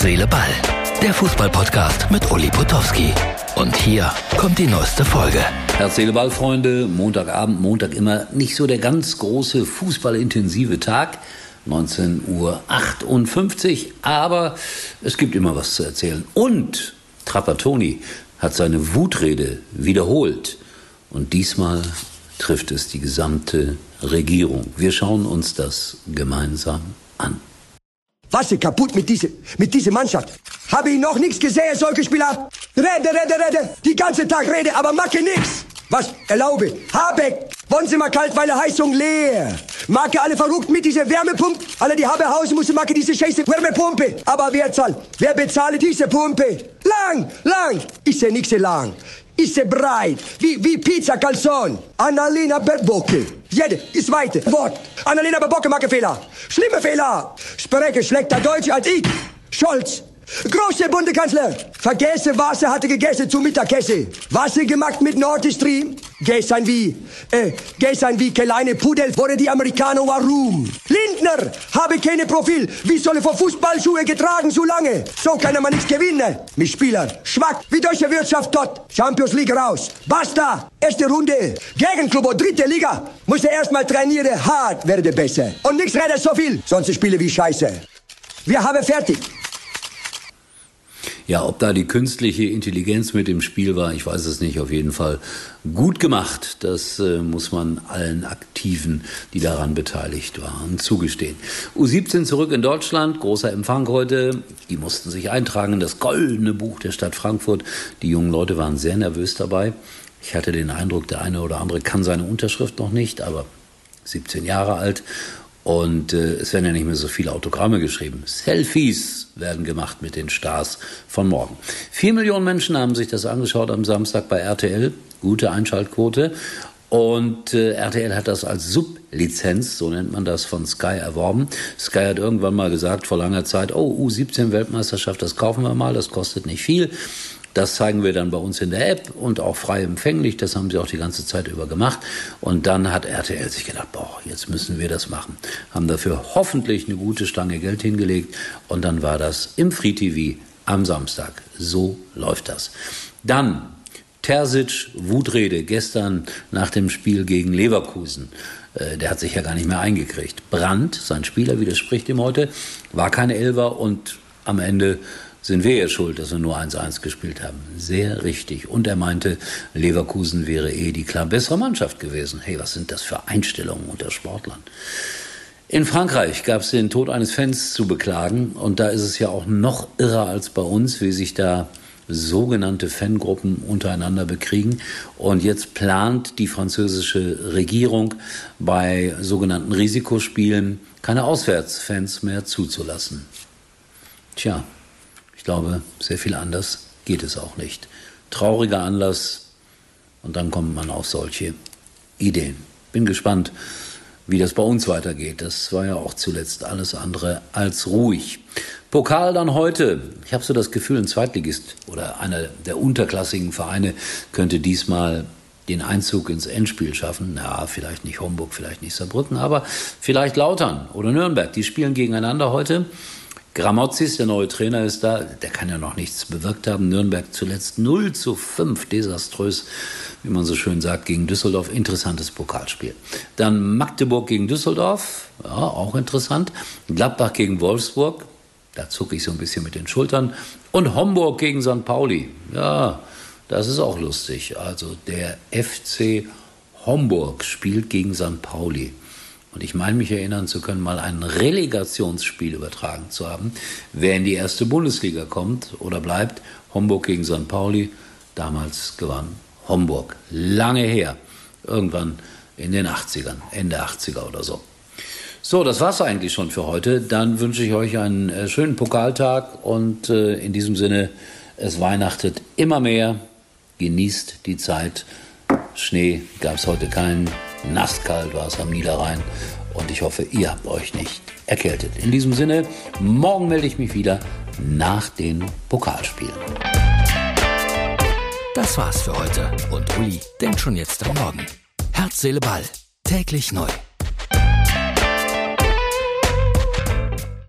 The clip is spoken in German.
Herz, Seele, Ball. Der Fußballpodcast mit Uli Potowski. Und hier kommt die neueste Folge. Herz, Seele, Ball, Freunde. Montagabend, Montag immer nicht so der ganz große fußballintensive Tag. 19.58 Uhr. Aber es gibt immer was zu erzählen. Und Trapattoni hat seine Wutrede wiederholt. Und diesmal trifft es die gesamte Regierung. Wir schauen uns das gemeinsam an. Was ist kaputt mit dieser, mit dieser Mannschaft? Habe ich noch nichts gesehen, solche Spieler? Rede, rede, rede, die ganze Tag rede, aber mache nichts. Was? Erlaube. Habeck. Wollen Sie mal kalt, weil die Heizung leer. Macke alle verrückt mit dieser Wärmepumpe. Alle, die haben Hause, müssen machen diese scheiße Wärmepumpe. Aber wer zahlt? Wer bezahlt diese Pumpe? Lang, lang. Ist ja nicht so lang. Ist breit. Wie, wie Pizza Calzone. Annalena Berbocke. Jede, ist weiter. Wort. Annalena Berbocke mache Fehler. Schlimme Fehler. Spreche schlechter Deutsch als ich. Scholz. Große Bundeskanzler, vergesse Wasser hatte gegessen zum Mittagessen. Wasser gemacht mit Nord Stream. Gestern wie, äh, gestern wie kleine Pudel wurde die Amerikaner warum? Lindner habe keine Profil. Wie soll er vor Fußballschuhe getragen so lange? So kann man nichts gewinnen. Mit Spielern schwach wie deutsche Wirtschaft dort. Champions League raus. Basta. Erste Runde. Gegenklub dritte Liga. Muss er erstmal trainieren. Hart werde besser. Und nichts redet so viel. Sonst spiele wie Scheiße. Wir haben fertig. Ja, ob da die künstliche Intelligenz mit im Spiel war, ich weiß es nicht. Auf jeden Fall gut gemacht. Das äh, muss man allen Aktiven, die daran beteiligt waren, zugestehen. U17 zurück in Deutschland. Großer Empfang heute. Die mussten sich eintragen in das goldene Buch der Stadt Frankfurt. Die jungen Leute waren sehr nervös dabei. Ich hatte den Eindruck, der eine oder andere kann seine Unterschrift noch nicht, aber 17 Jahre alt und äh, es werden ja nicht mehr so viele Autogramme geschrieben. Selfies werden gemacht mit den Stars von morgen. Vier Millionen Menschen haben sich das angeschaut am Samstag bei RTL. Gute Einschaltquote. Und äh, RTL hat das als Sublizenz, so nennt man das, von Sky erworben. Sky hat irgendwann mal gesagt vor langer Zeit, oh, U17 Weltmeisterschaft, das kaufen wir mal, das kostet nicht viel. Das zeigen wir dann bei uns in der App und auch frei empfänglich. Das haben sie auch die ganze Zeit über gemacht. Und dann hat RTL sich gedacht, boah, jetzt müssen wir das machen. Haben dafür hoffentlich eine gute Stange Geld hingelegt. Und dann war das im Free TV am Samstag. So läuft das. Dann Terzic, Wutrede gestern nach dem Spiel gegen Leverkusen. Äh, der hat sich ja gar nicht mehr eingekriegt. Brandt, sein Spieler, widerspricht ihm heute, war keine Elver und am Ende sind wir ja schuld, dass wir nur 1-1 gespielt haben. Sehr richtig. Und er meinte, Leverkusen wäre eh die klar bessere Mannschaft gewesen. Hey, was sind das für Einstellungen unter Sportlern? In Frankreich gab es den Tod eines Fans zu beklagen. Und da ist es ja auch noch irrer als bei uns, wie sich da sogenannte Fangruppen untereinander bekriegen. Und jetzt plant die französische Regierung bei sogenannten Risikospielen keine Auswärtsfans mehr zuzulassen. Tja, ich glaube, sehr viel anders geht es auch nicht. Trauriger Anlass und dann kommt man auf solche Ideen. Bin gespannt, wie das bei uns weitergeht. Das war ja auch zuletzt alles andere als ruhig. Pokal dann heute. Ich habe so das Gefühl, ein Zweitligist oder einer der unterklassigen Vereine könnte diesmal den Einzug ins Endspiel schaffen. Ja, vielleicht nicht Homburg, vielleicht nicht Saarbrücken, aber vielleicht Lautern oder Nürnberg. Die spielen gegeneinander heute. Gramozis, der neue Trainer, ist da. Der kann ja noch nichts bewirkt haben. Nürnberg zuletzt 0 zu 5, desaströs, wie man so schön sagt, gegen Düsseldorf. Interessantes Pokalspiel. Dann Magdeburg gegen Düsseldorf, ja, auch interessant. Gladbach gegen Wolfsburg, da zucke ich so ein bisschen mit den Schultern. Und Homburg gegen St. Pauli, ja, das ist auch lustig. Also der FC Homburg spielt gegen St. Pauli und ich meine mich erinnern zu können, mal ein Relegationsspiel übertragen zu haben. Wer in die erste Bundesliga kommt oder bleibt, Homburg gegen St. Pauli, damals gewann Homburg. Lange her, irgendwann in den 80ern, Ende 80er oder so. So, das war's eigentlich schon für heute. Dann wünsche ich euch einen äh, schönen Pokaltag und äh, in diesem Sinne, es weihnachtet immer mehr. Genießt die Zeit. Schnee gab es heute keinen. Nasskalt war es am Niederrhein und ich hoffe, ihr habt euch nicht erkältet. In diesem Sinne, morgen melde ich mich wieder nach den Pokalspielen. Das war's für heute und Uli denkt schon jetzt am Morgen. Herz, Seele, Ball. Täglich neu.